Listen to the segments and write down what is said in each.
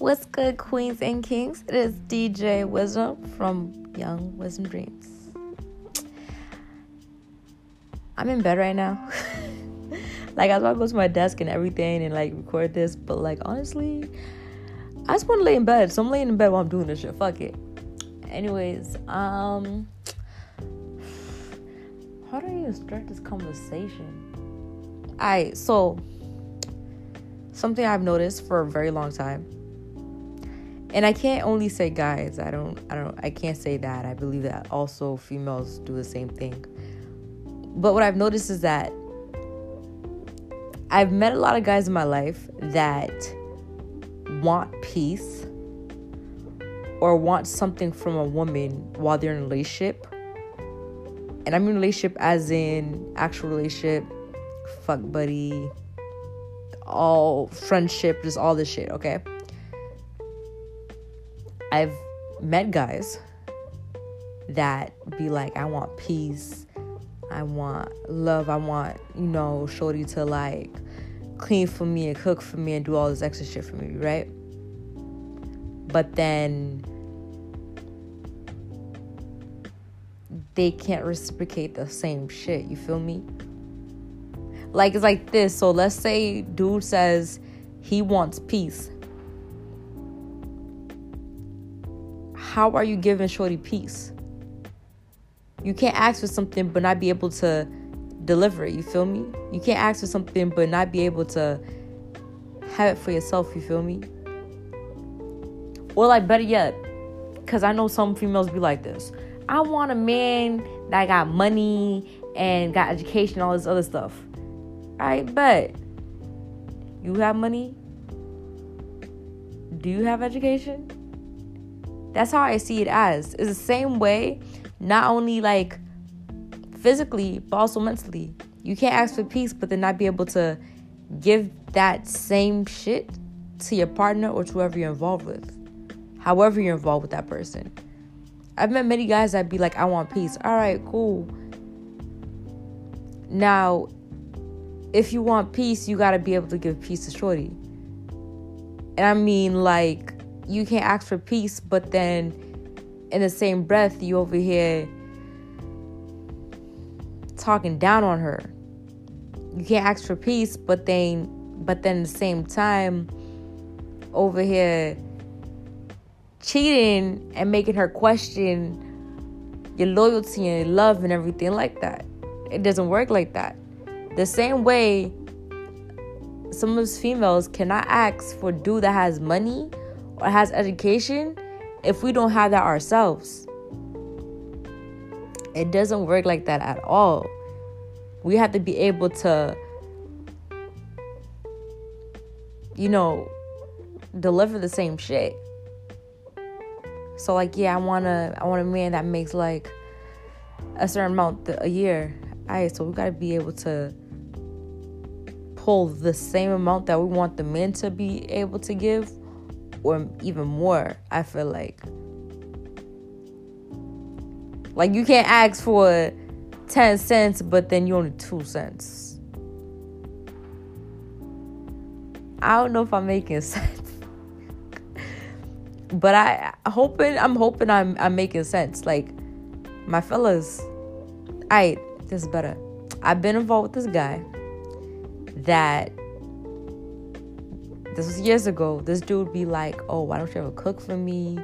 What's good, queens and kings? It is DJ Wisdom from Young Wisdom Dreams. I'm in bed right now. like I was about to go to my desk and everything and like record this, but like honestly, I just want to lay in bed. So I'm laying in bed while I'm doing this shit. Fuck it. Anyways, um, how do I even start this conversation? Alright, so something I've noticed for a very long time. And I can't only say guys. I don't I don't I can't say that. I believe that also females do the same thing. But what I've noticed is that I've met a lot of guys in my life that want peace or want something from a woman while they're in a relationship. And I mean relationship as in actual relationship, fuck buddy, all friendship, just all this shit, okay? I've met guys that be like, I want peace, I want love, I want, you know, Shorty to like clean for me and cook for me and do all this extra shit for me, right? But then they can't reciprocate the same shit, you feel me? Like it's like this. So let's say dude says he wants peace. How are you giving Shorty peace? You can't ask for something but not be able to deliver it, you feel me? You can't ask for something but not be able to have it for yourself, you feel me? Or like better yet, because I know some females be like this. I want a man that got money and got education, all this other stuff. I bet. You have money? Do you have education? That's how I see it as. It's the same way, not only like physically, but also mentally. You can't ask for peace, but then not be able to give that same shit to your partner or to whoever you're involved with. However, you're involved with that person. I've met many guys that be like, I want peace. All right, cool. Now, if you want peace, you got to be able to give peace to Shorty. And I mean, like, you can't ask for peace, but then in the same breath, you over here talking down on her. You can't ask for peace, but then, but then the same time, over here cheating and making her question your loyalty and love and everything like that. It doesn't work like that. The same way some of us females cannot ask for dude that has money or has education if we don't have that ourselves. It doesn't work like that at all. We have to be able to, you know, deliver the same shit. So like, yeah, I wanna, I want a man that makes like a certain amount a year. Alright, so we gotta be able to pull the same amount that we want the men to be able to give, or even more. I feel like, like you can't ask for ten cents, but then you only two cents. I don't know if I'm making sense but I hoping I'm hoping I'm I'm making sense. Like my fellas, I this is better. I've been involved with this guy that this was years ago. This dude be like, "Oh, why don't you ever cook for me?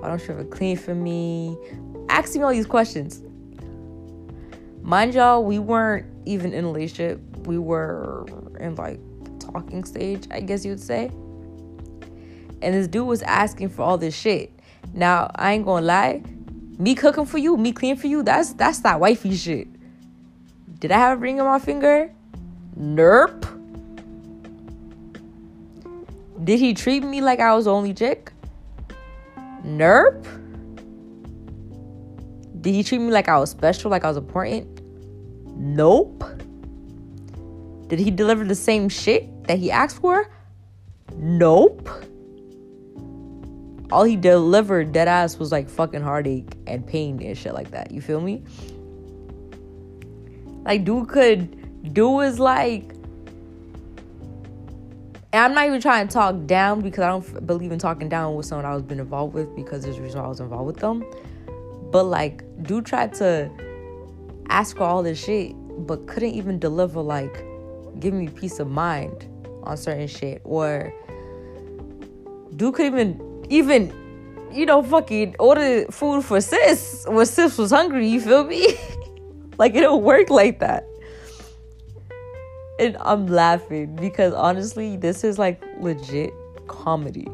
Why don't you ever clean for me?" Asking me all these questions. Mind y'all, we weren't even in a relationship. We were in like talking stage, I guess you would say. And this dude was asking for all this shit. Now, I ain't gonna lie. Me cooking for you, me cleaning for you, that's that's that wifey shit. Did I have a ring on my finger? Nerp. Did he treat me like I was only chick? Nerp. Did he treat me like I was special, like I was important? Nope. Did he deliver the same shit that he asked for? Nope all he delivered dead ass was like fucking heartache and pain and shit like that. You feel me? Like dude could do is like and I'm not even trying to talk down because I don't believe in talking down with someone I was been involved with because there's a reason I was involved with them. But like, do try to ask for all this shit, but couldn't even deliver like, give me peace of mind on certain shit, or dude could even even you know fucking order food for sis when sis was hungry. You feel me? like it don't work like that and I'm laughing because honestly, this is like legit comedy.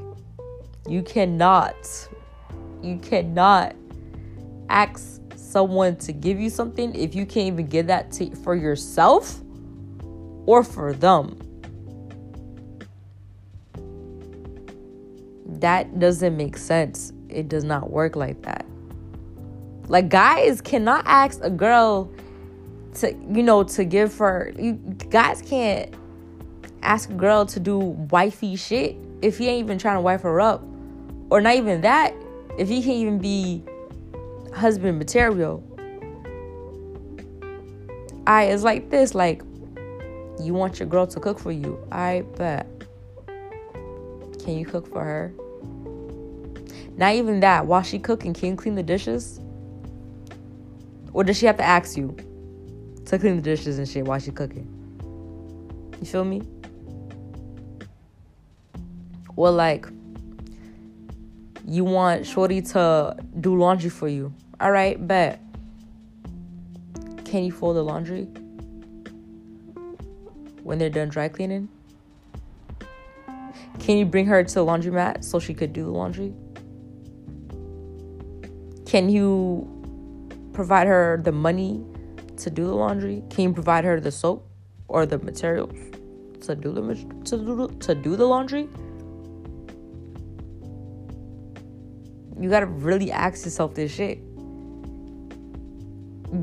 You cannot, you cannot ask someone to give you something if you can't even give that to, for yourself or for them. That doesn't make sense. It does not work like that. Like, guys cannot ask a girl to you know to give her you guys can't ask a girl to do wifey shit if he ain't even trying to wife her up. Or not even that if he can't even be husband material. I it's like this like you want your girl to cook for you. I bet. Can you cook for her? Not even that while she cooking can you clean the dishes? Or does she have to ask you to clean the dishes and shit while she cooking. You feel me? Well, like, you want Shorty to do laundry for you. All right, bet. Can you fold the laundry when they're done dry cleaning? Can you bring her to the laundromat so she could do the laundry? Can you provide her the money to do the laundry? Can you provide her the soap or the materials to do the to do, to do the laundry? You gotta really ask yourself this shit.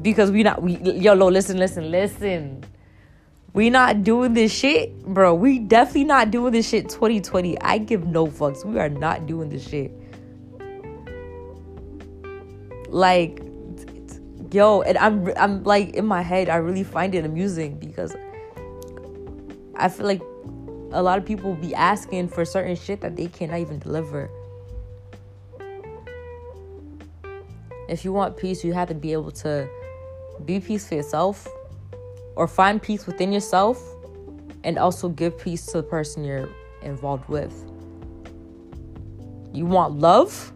Because we not we yo no listen listen listen. We not doing this shit bro. We definitely not doing this shit 2020 i give no fucks. We are not doing this shit. Like yo, and I'm I'm like in my head, I really find it amusing because I feel like a lot of people be asking for certain shit that they cannot even deliver. If you want peace, you have to be able to be peace for yourself or find peace within yourself and also give peace to the person you're involved with. You want love?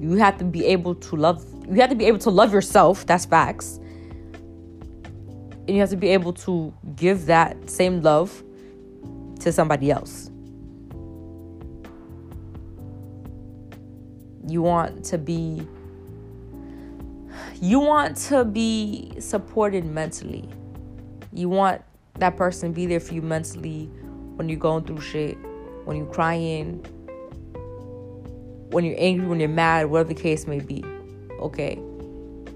You have to be able to love you have to be able to love yourself. That's facts. And you have to be able to give that same love to somebody else. You want to be you want to be supported mentally. You want that person to be there for you mentally when you're going through shit, when you're crying, when you're angry, when you're mad, whatever the case may be okay.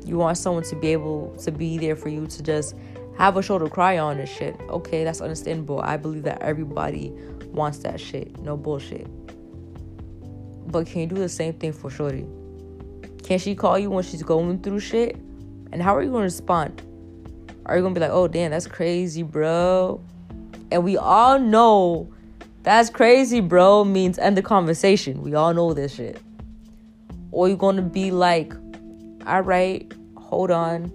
You want someone to be able to be there for you to just have a shoulder cry on and shit. Okay, that's understandable. I believe that everybody wants that shit. No bullshit. But can you do the same thing for Shorty? Can she call you when she's going through shit? And how are you gonna respond? Are you gonna be like, oh damn, that's crazy, bro? And we all know that's crazy, bro, means end the conversation. We all know this shit. Or you're gonna be like, all right, hold on,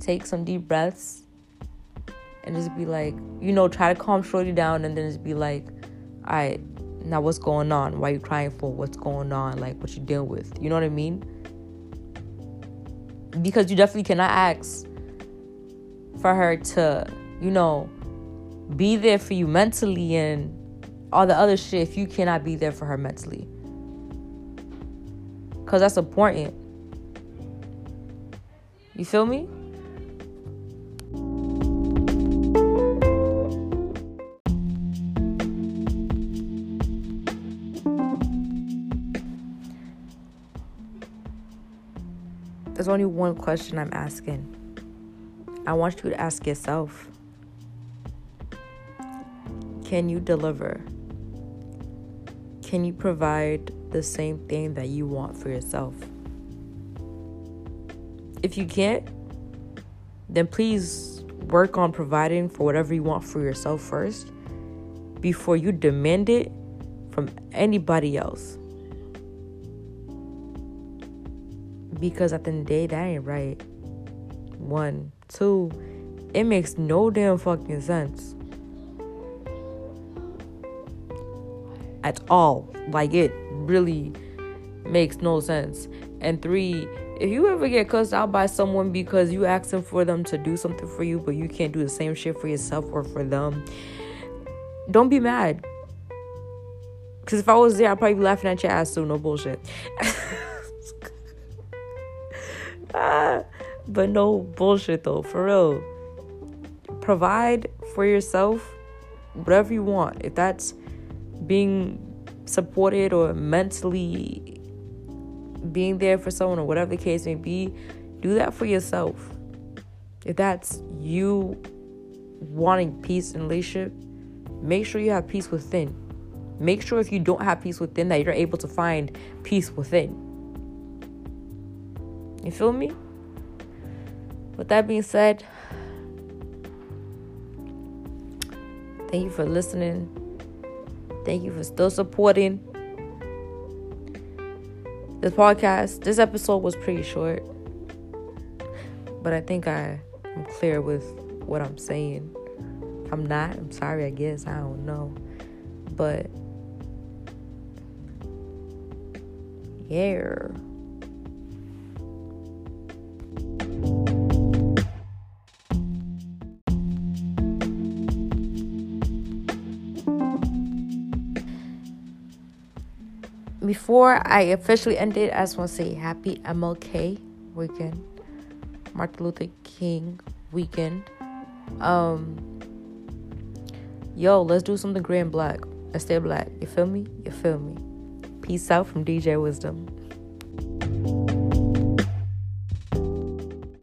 take some deep breaths, and just be like, you know, try to calm Shorty down, and then just be like, all right, now what's going on? Why you crying for? What's going on? Like, what you dealing with? You know what I mean? Because you definitely cannot ask for her to, you know, be there for you mentally and all the other shit if you cannot be there for her mentally. Because that's important. You feel me? There's only one question I'm asking. I want you to ask yourself Can you deliver? Can you provide the same thing that you want for yourself? If you can't, then please work on providing for whatever you want for yourself first. before you demand it from anybody else. Because at the end of the day, that ain't right. One. Two, it makes no damn fucking sense. At all. Like, it really makes no sense. And three, if you ever get cussed out by someone because you asking for them to do something for you, but you can't do the same shit for yourself or for them, don't be mad. Because if I was there, I'd probably be laughing at your ass too. No bullshit. ah, but no bullshit though, for real. Provide for yourself whatever you want. If that's being supported or mentally being there for someone or whatever the case may be, do that for yourself. If that's you wanting peace in relationship, make sure you have peace within. Make sure if you don't have peace within that you're able to find peace within. You feel me? With that being said, thank you for listening. Thank you for still supporting this podcast, this episode was pretty short, but I think I am clear with what I'm saying. I'm not, I'm sorry, I guess. I don't know. But yeah. Before I officially end it, I just want to say happy MLK weekend, Martin Luther King weekend. Um, yo, let's do something gray and black. Let's stay black. You feel me? You feel me? Peace out from DJ Wisdom.